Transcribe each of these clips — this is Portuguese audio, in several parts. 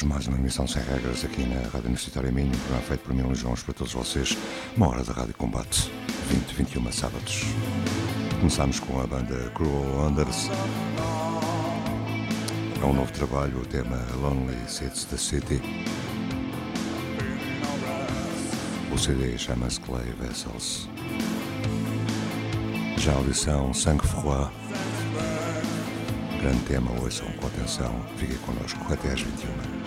mais uma emissão sem regras aqui na Rádio Universitária Minho, um programa feito por mim, Luís Gomes, para todos vocês, uma hora da Rádio Combate, 20, 21 sábados. começamos com a banda Cruel Unders, é um novo trabalho, o tema Lonely Sits the City. O CD chama-se Clay Vessels. Já a audição Sangue Froid grande tema, ouçam com atenção, fiquem connosco até às 21 horas.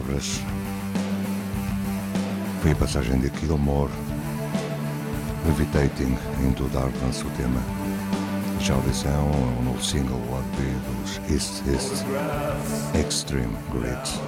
Palavras. Foi a passagem de Killmore, Levitating into Darkness, o tema. Já audição, o novo single lá dos East East Extreme Grit.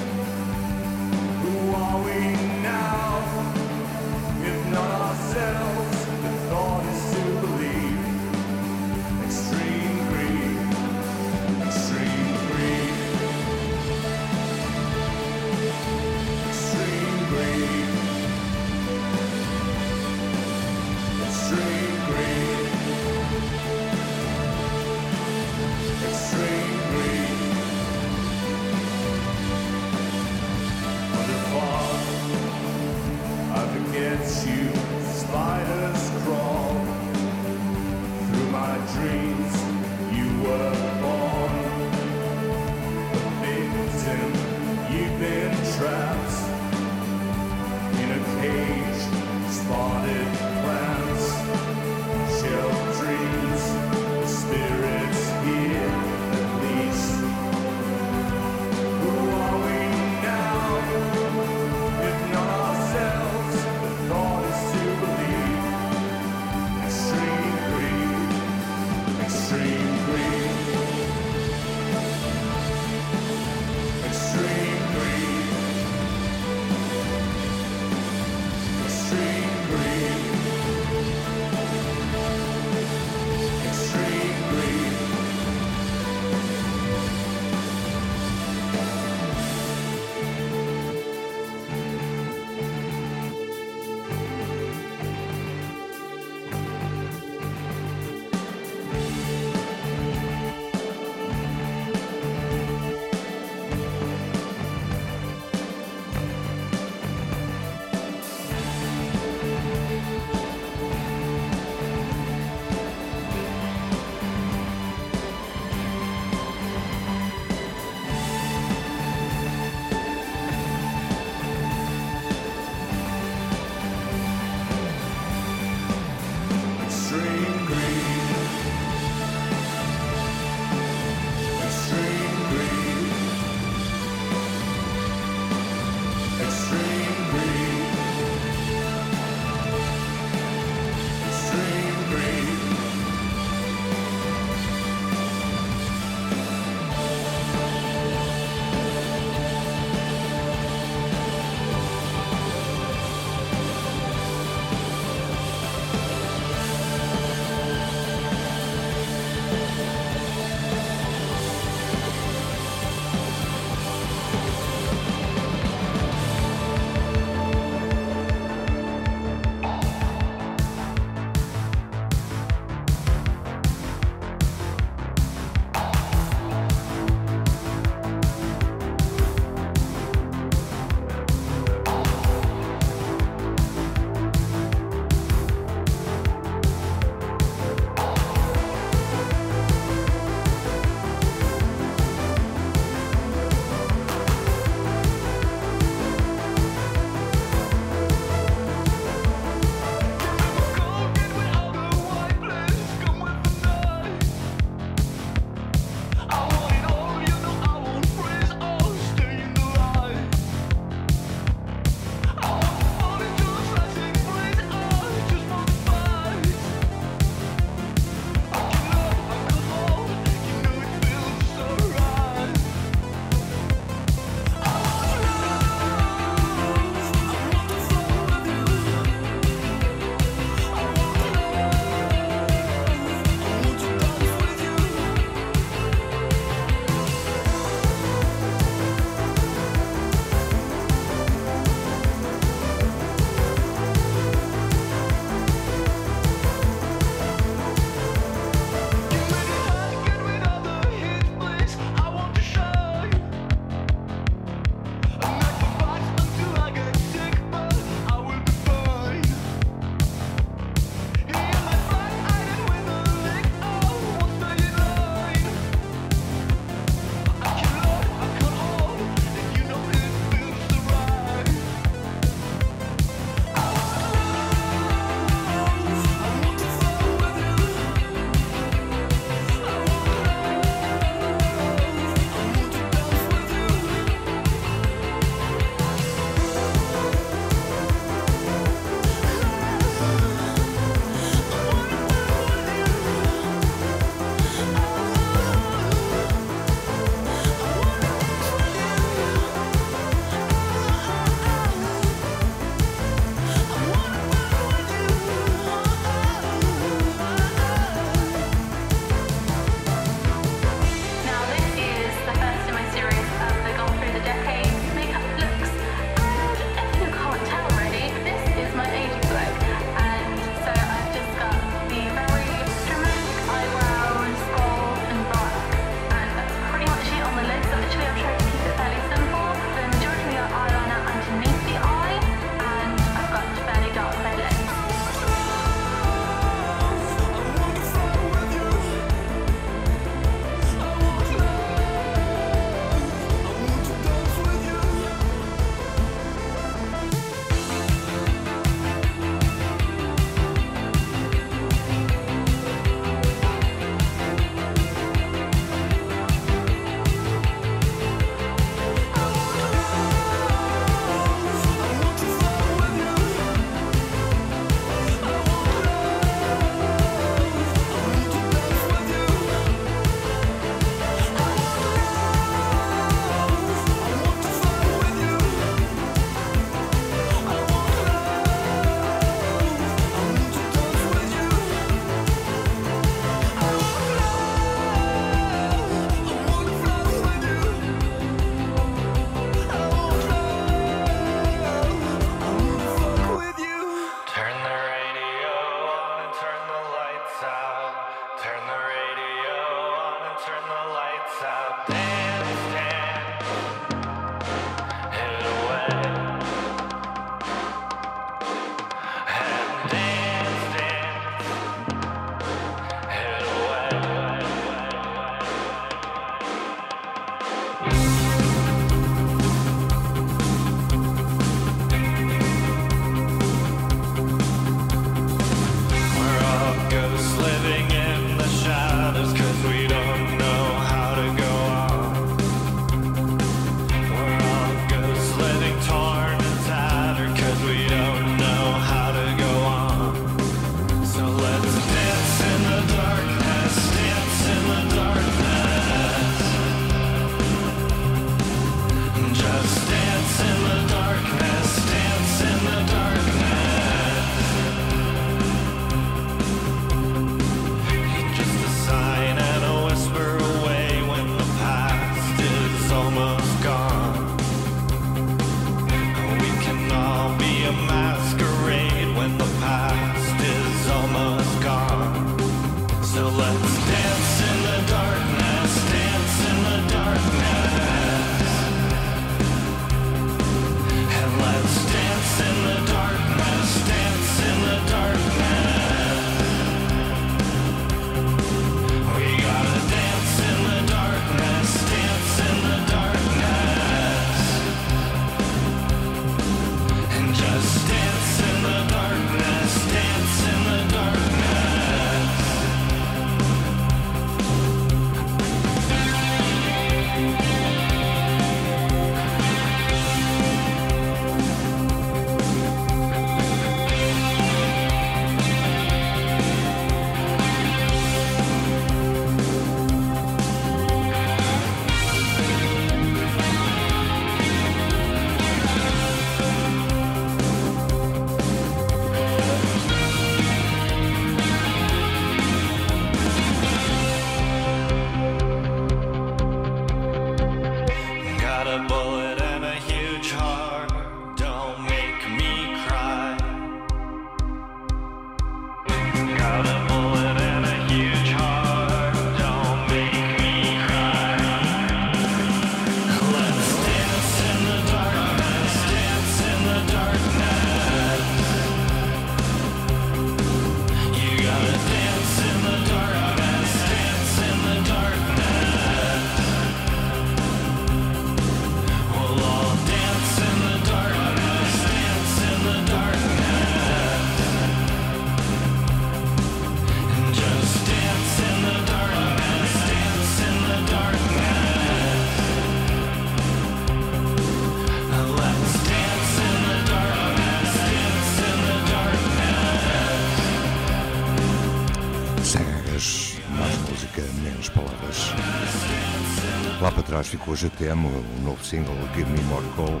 Ficou GTM, o novo single Give Me More Coal.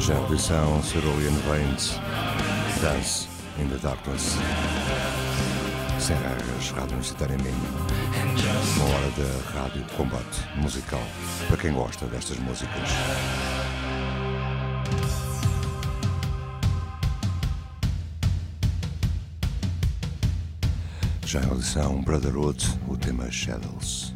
Já a edição Cerulean Veins, Dance in the Darkness. Sem regras, Rádio Universitária Minho. Uma hora de rádio combate musical, para quem gosta destas músicas. Já a edição Brotherhood, o tema Shadows.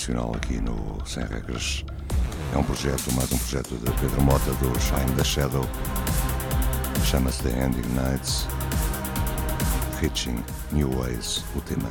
Nacional aqui no Sem Regras. É um projeto, mais um projeto de Pedro Mota do Shine the Shadow. Chama-se The Ending Nights. Hitching New Ways, o tema.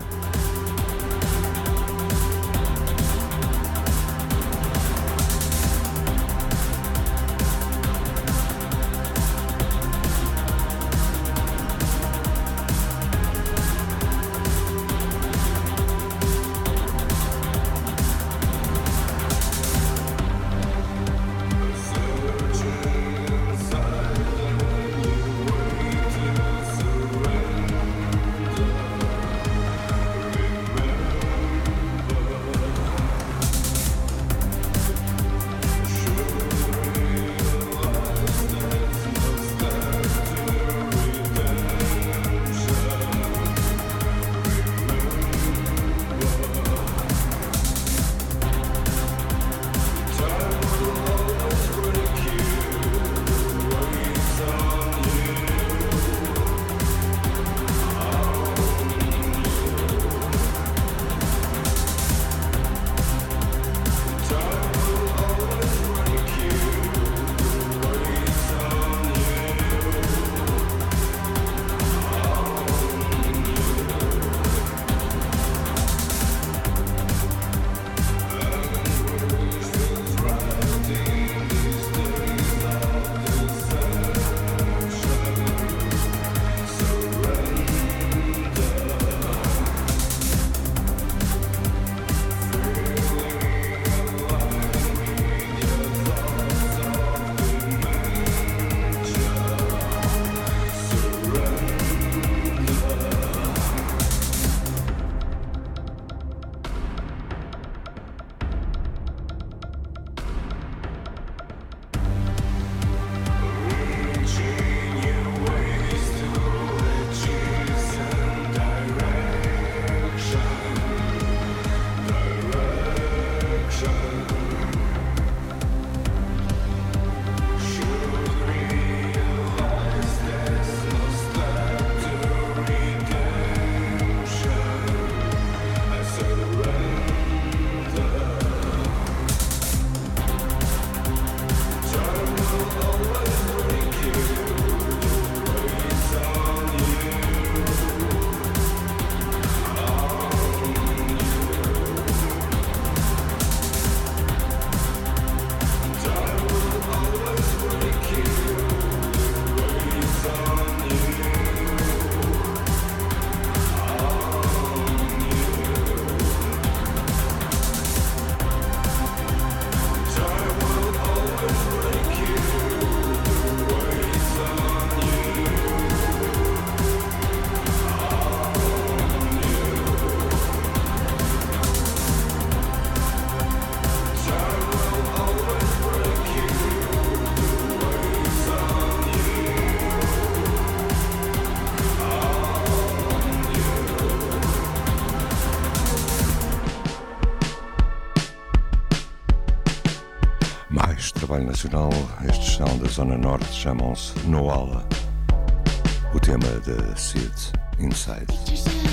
Trabalho nacional. Estes são da Zona Norte, chamam-se Noala. O tema da Sid Inside.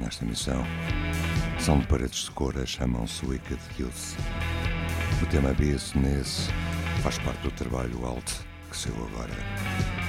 Nesta emissão. São de paredes de cora, chamam-se Wicked Youth. O tema Business faz parte do trabalho Alt que saiu agora.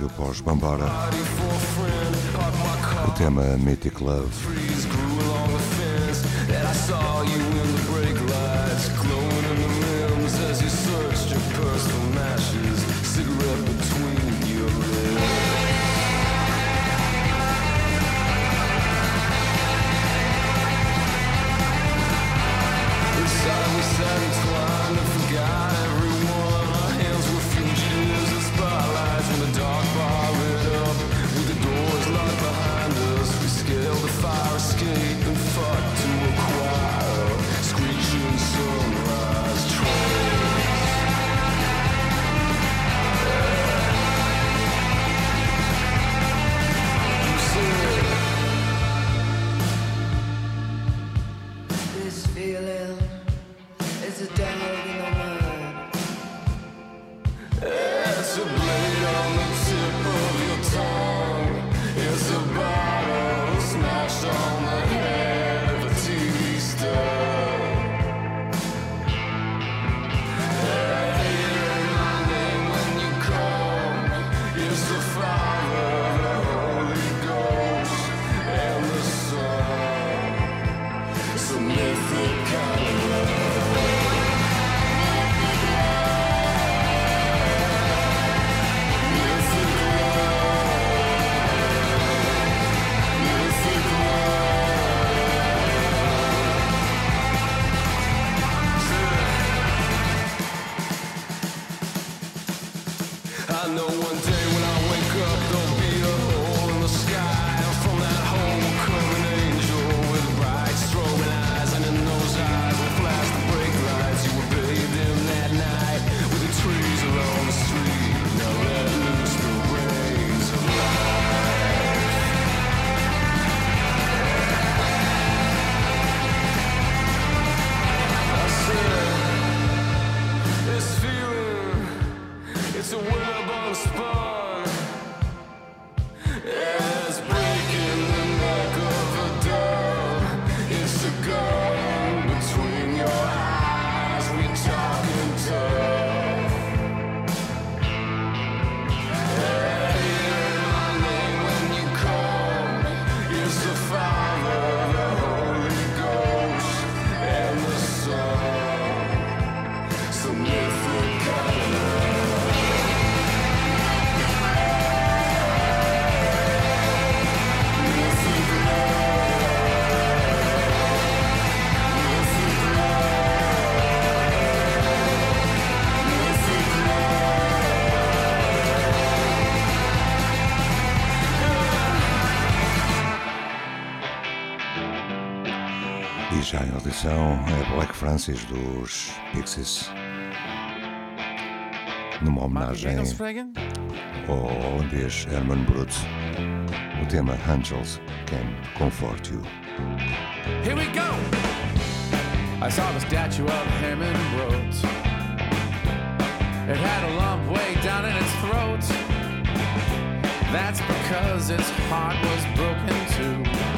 Trabalho pós Bambara. O tema Mythic Love. já Sure. Audição é Black Francis dos Pixies. Numa homenagem ao holandês Herman Brood. O tema Angels Can Comfort You. Here we go! I saw the statue of Herman Brood. It had a lump way down in its throat. That's because its heart was broken too.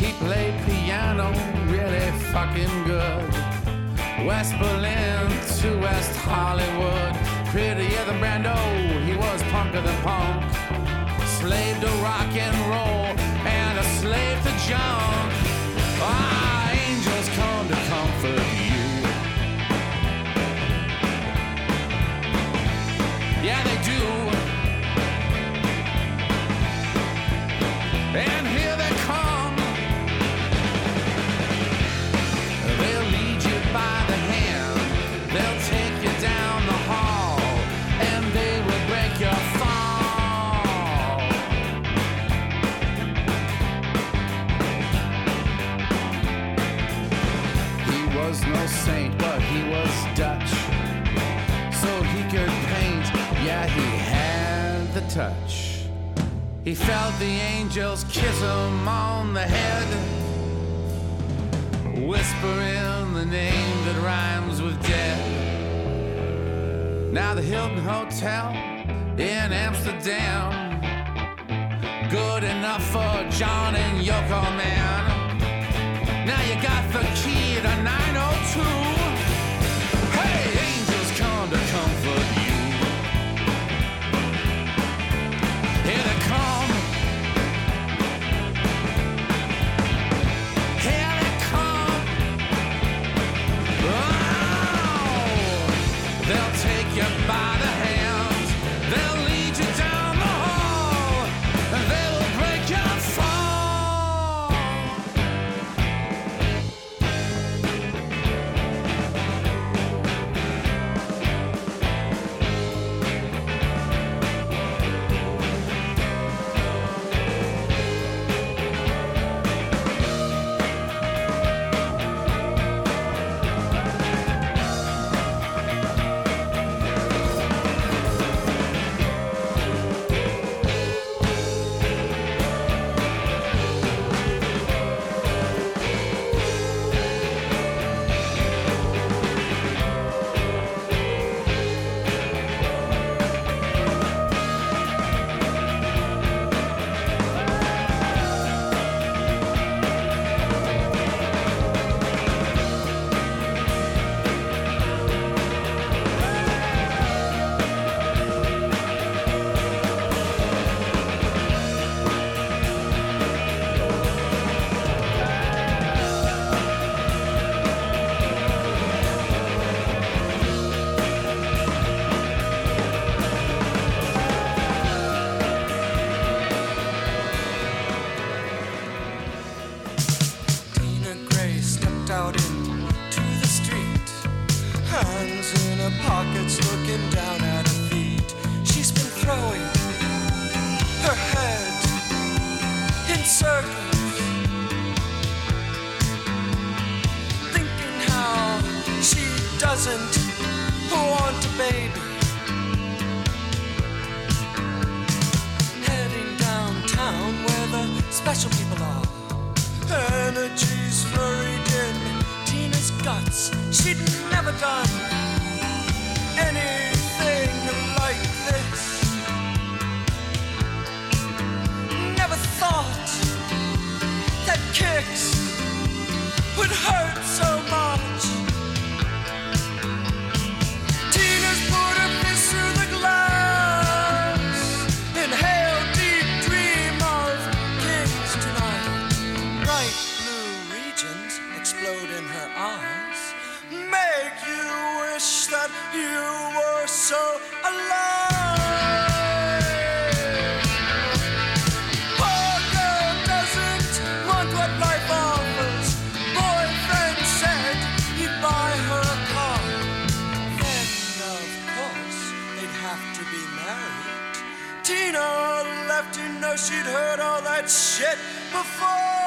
He played piano really fucking good. West Berlin to West Hollywood. Prettier than Brando, he was punker than punk. Slave to rock and roll and a slave to junk. Saint, but he was Dutch. So he could paint, yeah, he had the touch. He felt the angels kiss him on the head, whispering the name that rhymes with dead. Now the Hilton Hotel in Amsterdam, good enough for John and Yoko, man. Now you got the key to 902. to know she'd heard all that shit before.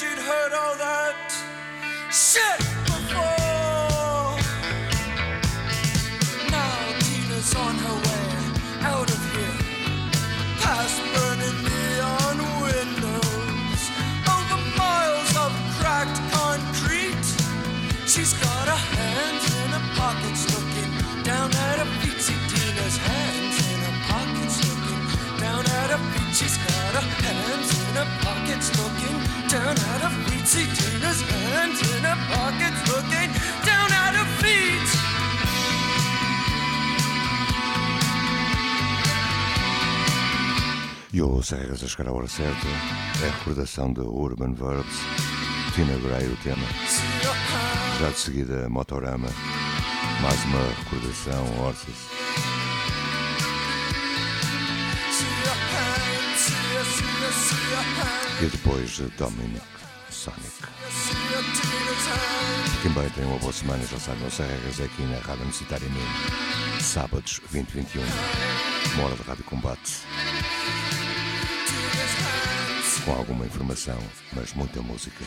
you'd heard all that shit before. down out of feet. She turned hands in her pockets, looking down out of feet. E o Cegas a chegar à hora certa é a recordação da Urban Verbs, Tina Gray, o tema. Já de seguida, Motorama, mais uma recordação, Horses. e é depois Dominic Sonic. Fiquem bem, tenham uma boa semana, já sabem, nossas regras é aqui na Rádio Universitária Mim, sábados 2021, uma hora de Rádio Combate, com alguma informação, mas muita música.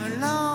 I'm alone.